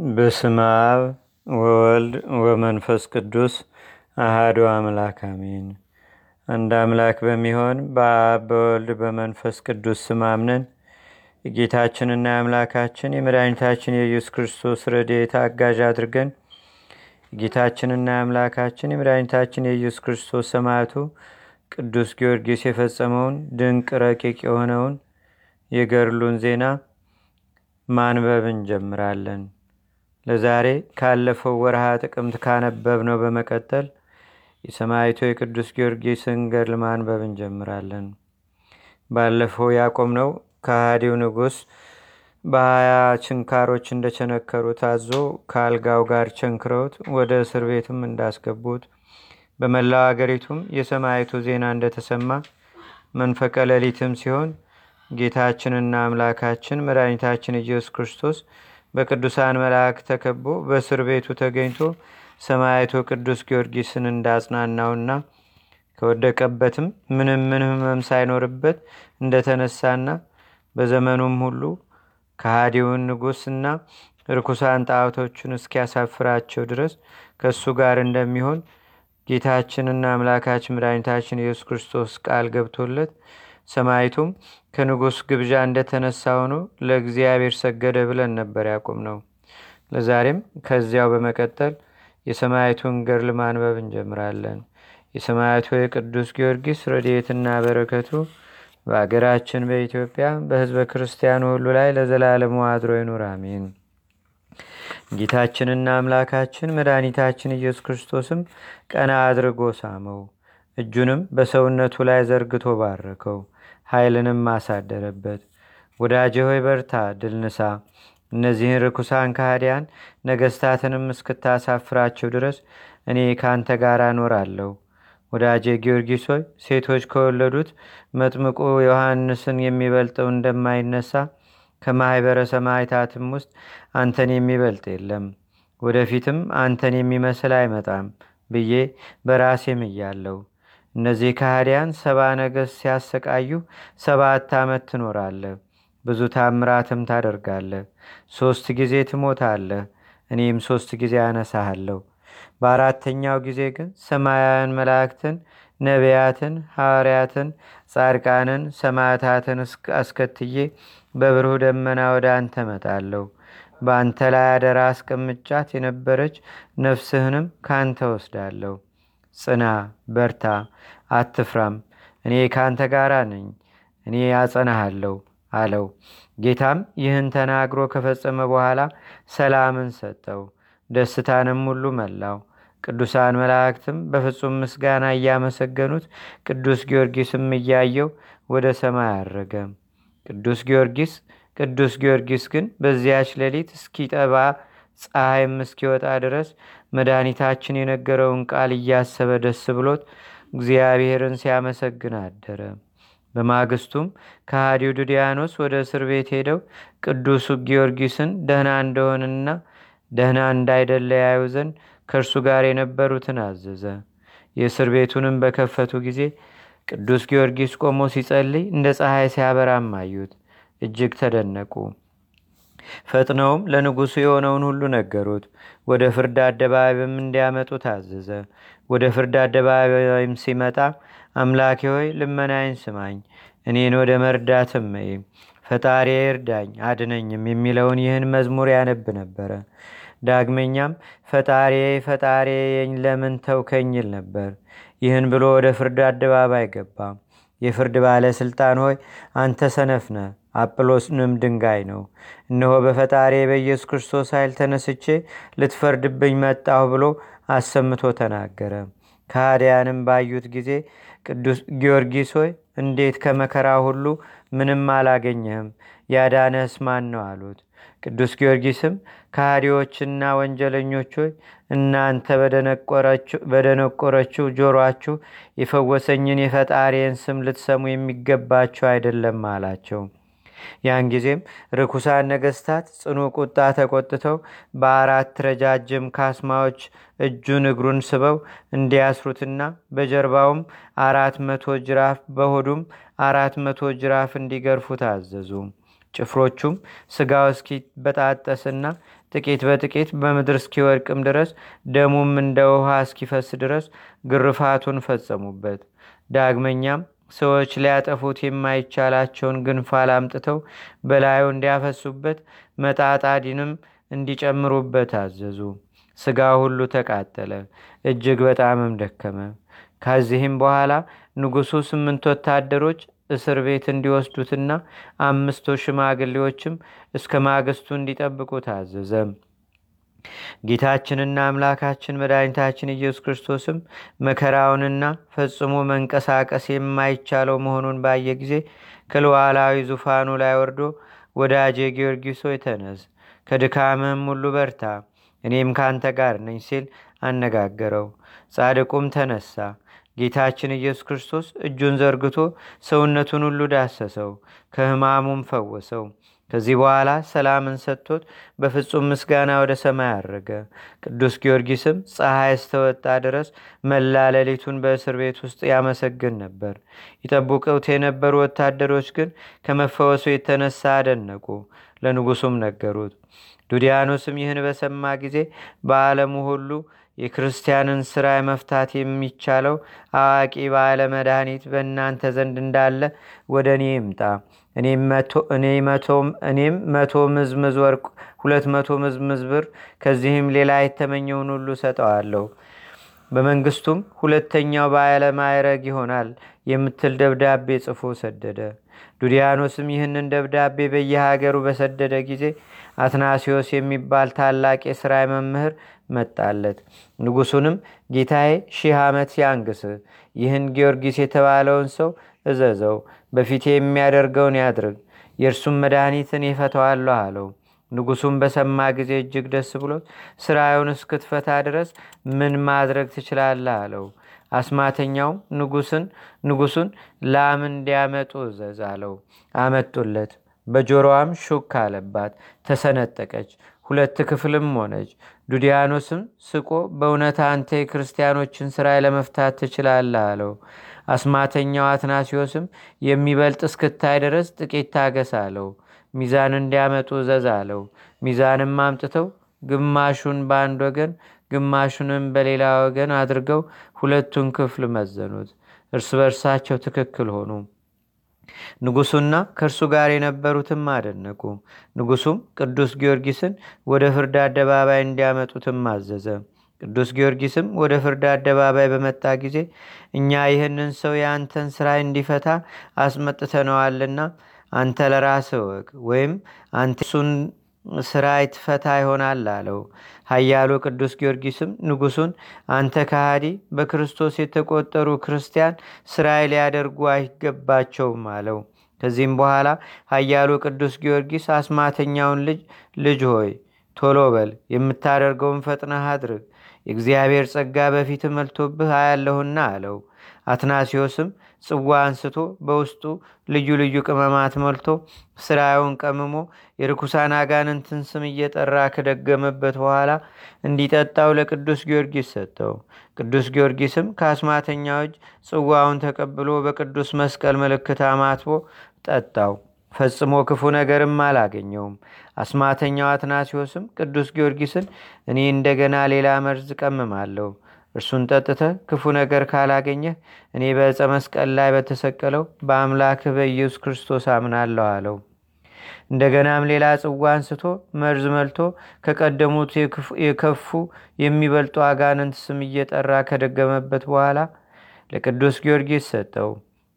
በስመ አብ ወወልድ ወመንፈስ ቅዱስ አሃዱ አምላክ አሜን። አንድ አምላክ በሚሆን በአብ በወልድ በመንፈስ ቅዱስ ስም አምነን የጌታችንና የአምላካችን የመድኃኒታችን የኢየሱስ ክርስቶስ ረድኤት አጋዥ አድርገን የጌታችንና የአምላካችን የመድኃኒታችን የኢየሱስ ክርስቶስ ሰማዕቱ ቅዱስ ጊዮርጊስ የፈጸመውን ድንቅ ረቂቅ የሆነውን የገድሉን ዜና ማንበብ እንጀምራለን። ለዛሬ ካለፈው ወርሃ ጥቅምት ካነበብነው በመቀጠል የሰማዕቱ የቅዱስ ጊዮርጊስን ገድል ማንበብ እንጀምራለን። ባለፈው ያቆምነው ከሃዲው ንጉሥ በሀያ ችንካሮች እንደቸነከሩት አዞ ከአልጋው ጋር ቸንክረውት ወደ እስር ቤትም እንዳስገቡት በመላው አገሪቱም የሰማዕቱ ዜና እንደተሰማ መንፈቀ ሌሊትም ሲሆን ጌታችንና አምላካችን መድኃኒታችን ኢየሱስ ክርስቶስ በቅዱሳን መላእክት ተከቦ በእስር ቤቱ ተገኝቶ ሰማዕቱ ቅዱስ ጊዮርጊስን እንዳጽናናውና ከወደቀበትም ምንም ምን ህመም ሳይኖርበት እንደተነሳና በዘመኑም ሁሉ ከሃዲውን ንጉሥና ርኩሳን ጣዖቶቹን እስኪያሳፍራቸው ድረስ ከእሱ ጋር እንደሚሆን ጌታችንና አምላካችን መድኃኒታችን ኢየሱስ ክርስቶስ ቃል ገብቶለት ሰማይቱም ከንጉሥ ግብዣ እንደተነሳ ሆኖ ለእግዚአብሔር ሰገደ ብለን ነበር ያቁም ነው። ለዛሬም ከዚያው በመቀጠል የሰማይቱን ገድል ማንበብ እንጀምራለን። የሰማያቱ የቅዱስ ጊዮርጊስ ረድኤትና በረከቱ በአገራችን በኢትዮጵያ በህዝበ ክርስቲያኑ ሁሉ ላይ ለዘላለሙ አድሮ ይኑር፣ አሜን። ጌታችንና አምላካችን መድኃኒታችን ኢየሱስ ክርስቶስም ቀና አድርጎ ሳመው፣ እጁንም በሰውነቱ ላይ ዘርግቶ ባረከው፣ ኃይልንም አሳደረበት። ወዳጄ ሆይ በርታ፣ ድል ንሳ። እነዚህን ርኩሳን ካህዲያን ነገስታትንም እስክታሳፍራቸው ድረስ እኔ ከአንተ ጋር እኖራለሁ። ወዳጄ ጊዮርጊስ ሆይ ሴቶች ከወለዱት መጥምቁ ዮሐንስን የሚበልጠው እንደማይነሳ ከማኅበረ ሰማዕታትም ውስጥ አንተን የሚበልጥ የለም፣ ወደፊትም አንተን የሚመስል አይመጣም ብዬ በራሴም እያለሁ እነዚህ ካህዲያን ሰባ ነገሥት ሲያሰቃዩ ሰባት ዓመት ትኖራለህ። ብዙ ታምራትም ታደርጋለህ። ሦስት ጊዜ ትሞታለህ፣ እኔም ሦስት ጊዜ አነሳሃለሁ። በአራተኛው ጊዜ ግን ሰማያውያን መላእክትን፣ ነቢያትን፣ ሐዋርያትን፣ ጻድቃንን፣ ሰማዕታትን አስከትዬ በብሩህ ደመና ወደ አንተ መጣለሁ። በአንተ ላይ አደራ አስቀምጫት የነበረች ነፍስህንም ካንተ ወስዳለሁ። ጽና፣ በርታ፣ አትፍራም፣ እኔ ካንተ ጋር ነኝ፣ እኔ ያጸናሃለሁ አለው። ጌታም ይህን ተናግሮ ከፈጸመ በኋላ ሰላምን ሰጠው፣ ደስታንም ሁሉ መላው። ቅዱሳን መላእክትም በፍጹም ምስጋና እያመሰገኑት ቅዱስ ጊዮርጊስም እያየው ወደ ሰማይ አረገ። ቅዱስ ጊዮርጊስ ቅዱስ ጊዮርጊስ ግን በዚያች ሌሊት እስኪጠባ ፀሐይም እስኪወጣ ድረስ መድኃኒታችን የነገረውን ቃል እያሰበ ደስ ብሎት እግዚአብሔርን ሲያመሰግን አደረ። በማግስቱም ከሃዲው ዱዲያኖስ ወደ እስር ቤት ሄደው ቅዱሱ ጊዮርጊስን ደህና እንደሆንና ደህና እንዳይደለ ያዩ ዘንድ ከእርሱ ጋር የነበሩትን አዘዘ። የእስር ቤቱንም በከፈቱ ጊዜ ቅዱስ ጊዮርጊስ ቆሞ ሲጸልይ እንደ ፀሐይ ሲያበራም አዩት። እጅግ ተደነቁ። ፈጥነውም ለንጉሱ የሆነውን ሁሉ ነገሩት። ወደ ፍርድ አደባባይም እንዲያመጡ ታዘዘ። ወደ ፍርድ አደባባይም ሲመጣ አምላኬ ሆይ ልመናይን ስማኝ፣ እኔን ወደ መርዳትም ፈጣሪ እርዳኝ አድነኝም የሚለውን ይህን መዝሙር ያነብ ነበረ። ዳግመኛም ፈጣሪ ፈጣሪ ለምን ተውከኝ ይል ነበር። ይህን ብሎ ወደ ፍርድ አደባባይ ገባ። የፍርድ ባለስልጣን ሆይ አንተ ሰነፍነ አጵሎስንም ድንጋይ ነው። እነሆ በፈጣሪ በኢየሱስ ክርስቶስ ኃይል ተነስቼ ልትፈርድብኝ መጣሁ ብሎ አሰምቶ ተናገረ። ከሃዲያንም ባዩት ጊዜ ቅዱስ ጊዮርጊስ ሆይ እንዴት ከመከራ ሁሉ ምንም አላገኘህም? ያዳነስ ማን ነው አሉት። ቅዱስ ጊዮርጊስም ከሃዲዎችና ወንጀለኞች ሆይ እናንተ በደነቆረችው ጆሮአችሁ የፈወሰኝን የፈጣሪን ስም ልትሰሙ የሚገባቸው አይደለም አላቸው። ያን ጊዜም ርኩሳን ነገስታት ጽኑ ቁጣ ተቆጥተው በአራት ረጃጅም ካስማዎች እጁን እግሩን ስበው እንዲያስሩትና በጀርባውም አራት መቶ ጅራፍ በሆዱም አራት መቶ ጅራፍ እንዲገርፉ ታዘዙ። ጭፍሮቹም ስጋው እስኪበጣጠስና ጥቂት በጥቂት በምድር እስኪወድቅም ድረስ ደሙም እንደ ውሃ እስኪፈስ ድረስ ግርፋቱን ፈጸሙበት። ዳግመኛም ሰዎች ሊያጠፉት የማይቻላቸውን ግንፋል አምጥተው በላዩ እንዲያፈሱበት መጣጣዲንም እንዲጨምሩበት አዘዙ። ስጋ ሁሉ ተቃጠለ፣ እጅግ በጣምም ደከመ። ከዚህም በኋላ ንጉሱ ስምንት ወታደሮች እስር ቤት እንዲወስዱትና አምስቱ ሽማግሌዎችም እስከ ማግስቱ እንዲጠብቁ ታዘዘ። ጌታችንና አምላካችን መድኃኒታችን ኢየሱስ ክርስቶስም መከራውንና ፈጽሞ መንቀሳቀስ የማይቻለው መሆኑን ባየ ጊዜ ከልዋላዊ ዙፋኑ ላይ ወርዶ ወዳጄ ጊዮርጊሶ የተነስ ከድካምህም ሁሉ በርታ፣ እኔም ካንተ ጋር ነኝ ሲል አነጋገረው። ጻድቁም ተነሳ። ጌታችን ኢየሱስ ክርስቶስ እጁን ዘርግቶ ሰውነቱን ሁሉ ዳሰሰው፣ ከህማሙም ፈወሰው። ከዚህ በኋላ ሰላምን ሰጥቶት በፍጹም ምስጋና ወደ ሰማይ አረገ። ቅዱስ ጊዮርጊስም ፀሐይ እስተወጣ ድረስ መላ ሌሊቱን በእስር ቤት ውስጥ ያመሰግን ነበር። ይጠብቁት የነበሩ ወታደሮች ግን ከመፈወሱ የተነሳ አደነቁ፣ ለንጉሱም ነገሩት። ዱዲያኖስም ይህን በሰማ ጊዜ በዓለሙ ሁሉ የክርስቲያንን ስራ መፍታት የሚቻለው አዋቂ ባለ መድኃኒት በእናንተ ዘንድ እንዳለ ወደ እኔ ይምጣ። እኔም መቶ ምዝምዝ ወርቅ ሁለት መቶ ምዝምዝ ብር ከዚህም ሌላ የተመኘውን ሁሉ ሰጠዋለሁ በመንግስቱም ሁለተኛው ባለ ማዕረግ ይሆናል የምትል ደብዳቤ ጽፎ ሰደደ። ዱዲያኖስም ይህንን ደብዳቤ በየሀገሩ በሰደደ ጊዜ አትናሲዮስ የሚባል ታላቅ የሥራይ መምህር መጣለት። ንጉሱንም ጌታዬ ሺህ ዓመት ያንግስ ይህን ጊዮርጊስ የተባለውን ሰው እዘዘው በፊቴ የሚያደርገውን ያድርግ የእርሱም መድኃኒትን ይፈተዋለሁ አለው። ንጉሱም በሰማ ጊዜ እጅግ ደስ ብሎት ስራዩን እስክትፈታ ድረስ ምን ማድረግ ትችላለህ? አለው አስማተኛውም ንጉስን ንጉሱን ላም እንዲያመጡ እዘዝ አለው አመጡለት በጆሮዋም ሹክ አለባት ተሰነጠቀች ሁለት ክፍልም ሆነች። ዱዲያኖስም ስቆ በእውነት አንተ የክርስቲያኖችን ስራ ለመፍታት ትችላለህ አለው። አስማተኛው አትናሲዮስም የሚበልጥ እስክታይ ድረስ ጥቂት ታገስ አለው። ሚዛን እንዲያመጡ ዘዝ አለው። ሚዛንም አምጥተው ግማሹን በአንድ ወገን ግማሹንም በሌላ ወገን አድርገው ሁለቱን ክፍል መዘኑት። እርስ በርሳቸው ትክክል ሆኑ። ንጉሱና ከእርሱ ጋር የነበሩትም አደነቁ። ንጉሱም ቅዱስ ጊዮርጊስን ወደ ፍርድ አደባባይ እንዲያመጡትም አዘዘ። ቅዱስ ጊዮርጊስም ወደ ፍርድ አደባባይ በመጣ ጊዜ እኛ ይህንን ሰው የአንተን ስራ እንዲፈታ አስመጥተነዋልና አንተ ለራስ ወቅ ወይም አንተ እሱን ስራ ይትፈታ ይሆናል አለው። ሀያሉ ቅዱስ ጊዮርጊስም ንጉሱን አንተ ካሃዲ በክርስቶስ የተቆጠሩ ክርስቲያን ስራይ ሊያደርጉ አይገባቸውም አለው። ከዚህም በኋላ ሀያሉ ቅዱስ ጊዮርጊስ አስማተኛውን ልጅ ልጅ ሆይ ቶሎ በል የምታደርገውን ፈጥነህ አድርግ። የእግዚአብሔር ጸጋ በፊት መልቶብህ አያለሁና አለው አትናሲዮስም ጽዋ አንስቶ በውስጡ ልዩ ልዩ ቅመማት መልቶ ስራውን ቀምሞ የርኩሳን አጋንንትን ስም እየጠራ ከደገመበት በኋላ እንዲጠጣው ለቅዱስ ጊዮርጊስ ሰጠው። ቅዱስ ጊዮርጊስም ከአስማተኛው እጅ ጽዋውን ተቀብሎ በቅዱስ መስቀል ምልክት አማትቦ ጠጣው። ፈጽሞ ክፉ ነገርም አላገኘውም። አስማተኛው አትናሲዮስም ቅዱስ ጊዮርጊስን እኔ እንደገና ሌላ መርዝ ቀምማለሁ እርሱን ጠጥተ ክፉ ነገር ካላገኘህ እኔ በዕፀ መስቀል ላይ በተሰቀለው በአምላክህ በኢየሱስ ክርስቶስ አምናለሁ አለው። እንደገናም ሌላ ጽዋ አንስቶ መርዝ መልቶ ከቀደሙት የከፉ የሚበልጡ አጋንንት ስም እየጠራ ከደገመበት በኋላ ለቅዱስ ጊዮርጊስ ሰጠው።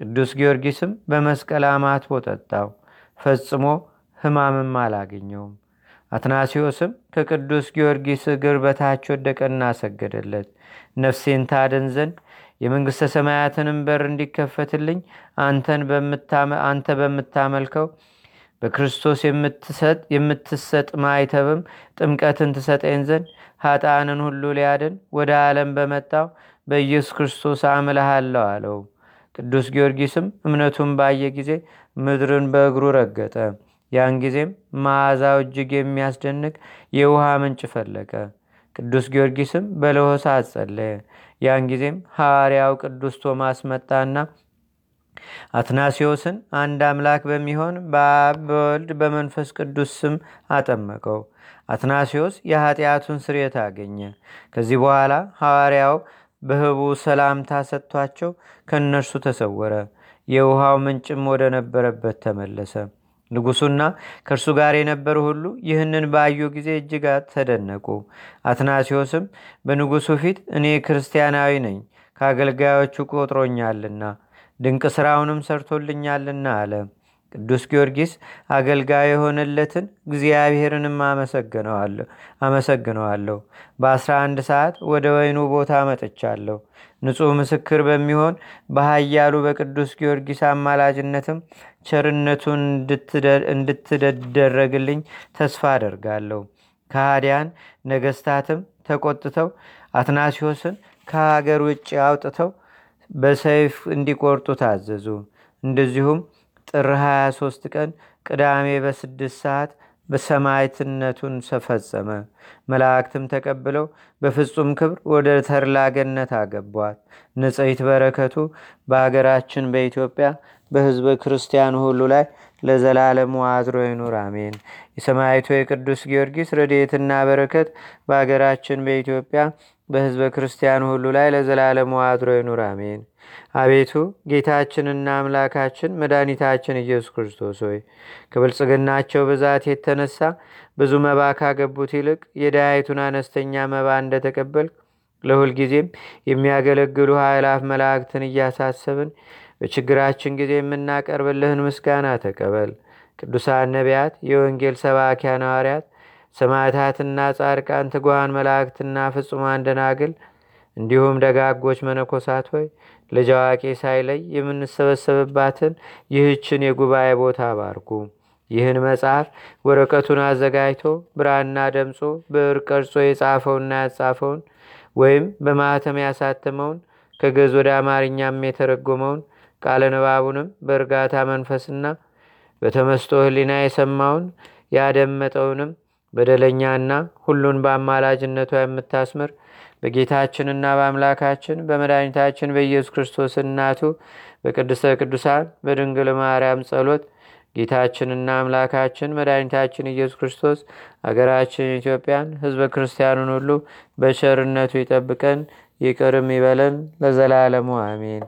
ቅዱስ ጊዮርጊስም በመስቀል አማትቦ ጠጣው። ፈጽሞ ህማምም አላገኘውም አትናሲዮስም ከቅዱስ ጊዮርጊስ እግር በታች ወደቀና ሰገደለት። ነፍሴን ታድን ዘንድ የመንግሥተ ሰማያትንም በር እንዲከፈትልኝ አንተ በምታመልከው በክርስቶስ የምትሰጥ ማይተብም ጥምቀትን ትሰጠኝ ዘንድ ኃጣንን ሁሉ ሊያድን ወደ ዓለም በመጣው በኢየሱስ ክርስቶስ አምልሃለሁ አለው። ቅዱስ ጊዮርጊስም እምነቱን ባየ ጊዜ ምድርን በእግሩ ረገጠ ያን ጊዜም መዓዛው እጅግ የሚያስደንቅ የውሃ ምንጭ ፈለቀ ቅዱስ ጊዮርጊስም በለሆሳ አጸለየ ያን ጊዜም ሐዋርያው ቅዱስ ቶማስ መጣና አትናሲዮስን አንድ አምላክ በሚሆን በአብ በወልድ በመንፈስ ቅዱስ ስም አጠመቀው። አትናሲዮስ የኃጢአቱን ስርየት አገኘ። ከዚህ በኋላ ሐዋርያው በህቡ ሰላምታ ሰጥቷቸው ከእነርሱ ተሰወረ። የውሃው ምንጭም ወደ ነበረበት ተመለሰ። ንጉሱና ከእርሱ ጋር የነበሩ ሁሉ ይህንን ባዩ ጊዜ እጅግ ተደነቁ። አትናሲዮስም በንጉሱ ፊት እኔ ክርስቲያናዊ ነኝ፣ ከአገልጋዮቹ ቆጥሮኛልና ድንቅ ሥራውንም ሰርቶልኛልና አለ። ቅዱስ ጊዮርጊስ አገልጋይ የሆነለትን እግዚአብሔርንም አመሰግነዋለሁ። በአስራ አንድ ሰዓት ወደ ወይኑ ቦታ መጥቻለሁ። ንጹሕ ምስክር በሚሆን በኃያሉ በቅዱስ ጊዮርጊስ አማላጅነትም ቸርነቱን እንድትደረግልኝ ተስፋ አደርጋለሁ። ከሃዲያን ነገስታትም ተቆጥተው አትናሲዮስን ከሀገር ውጭ አውጥተው በሰይፍ እንዲቆርጡ ታዘዙ። እንደዚሁም ጥር 23 ቀን ቅዳሜ በስድስት ሰዓት በሰማይትነቱን ሰፈጸመ። መላእክትም ተቀብለው በፍጹም ክብር ወደ ተርላገነት አገቧት። ንጽሕት በረከቱ በአገራችን በኢትዮጵያ በህዝበ ክርስቲያኑ ሁሉ ላይ ለዘላለሙ አድሮ ይኑር፣ አሜን። የሰማይቱ የቅዱስ ጊዮርጊስ ረድኤትና በረከት በአገራችን በኢትዮጵያ በህዝበ ክርስቲያኑ ሁሉ ላይ ለዘላለሙ አድሮ ይኑር፣ አሜን። አቤቱ ጌታችንና አምላካችን መድኃኒታችን ኢየሱስ ክርስቶስ ሆይ ከብልጽግናቸው ብዛት የተነሳ ብዙ መባ ካገቡት ይልቅ የዳያይቱን አነስተኛ መባ እንደተቀበልክ ለሁልጊዜም የሚያገለግሉ ኃይላፍ መላእክትን እያሳሰብን በችግራችን ጊዜ የምናቀርብልህን ምስጋና ተቀበል። ቅዱሳን ነቢያት፣ የወንጌል ሰባኪያን ሐዋርያት፣ ሰማዕታትና ጻድቃን፣ ትጓን መላእክትና ፍጹማን ደናግል እንዲሁም ደጋጎች መነኮሳት ሆይ ልጅ አዋቂ ሳይለይ የምንሰበሰብባትን ይህችን የጉባኤ ቦታ ባርኩ። ይህን መጽሐፍ ወረቀቱን አዘጋጅቶ ብራና ደምጾ ብዕር ቀርጾ የጻፈውና ያጻፈውን ወይም በማኅተም ያሳተመውን ከገዝ ወደ አማርኛም የተረጎመውን ቃለ ንባቡንም በእርጋታ መንፈስና በተመስጦ ህሊና የሰማውን ያደመጠውንም በደለኛና ሁሉን በአማላጅነቷ የምታስምር በጌታችንና በአምላካችን በመድኃኒታችን በኢየሱስ ክርስቶስ እናቱ በቅድስተ ቅዱሳን በድንግል ማርያም ጸሎት ጌታችንና አምላካችን መድኃኒታችን ኢየሱስ ክርስቶስ አገራችን ኢትዮጵያን ህዝበ ክርስቲያኑን ሁሉ በቸርነቱ ይጠብቀን ይቅርም ይበለን ለዘላለሙ አሜን።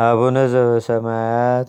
አቡነ ዘበሰማያት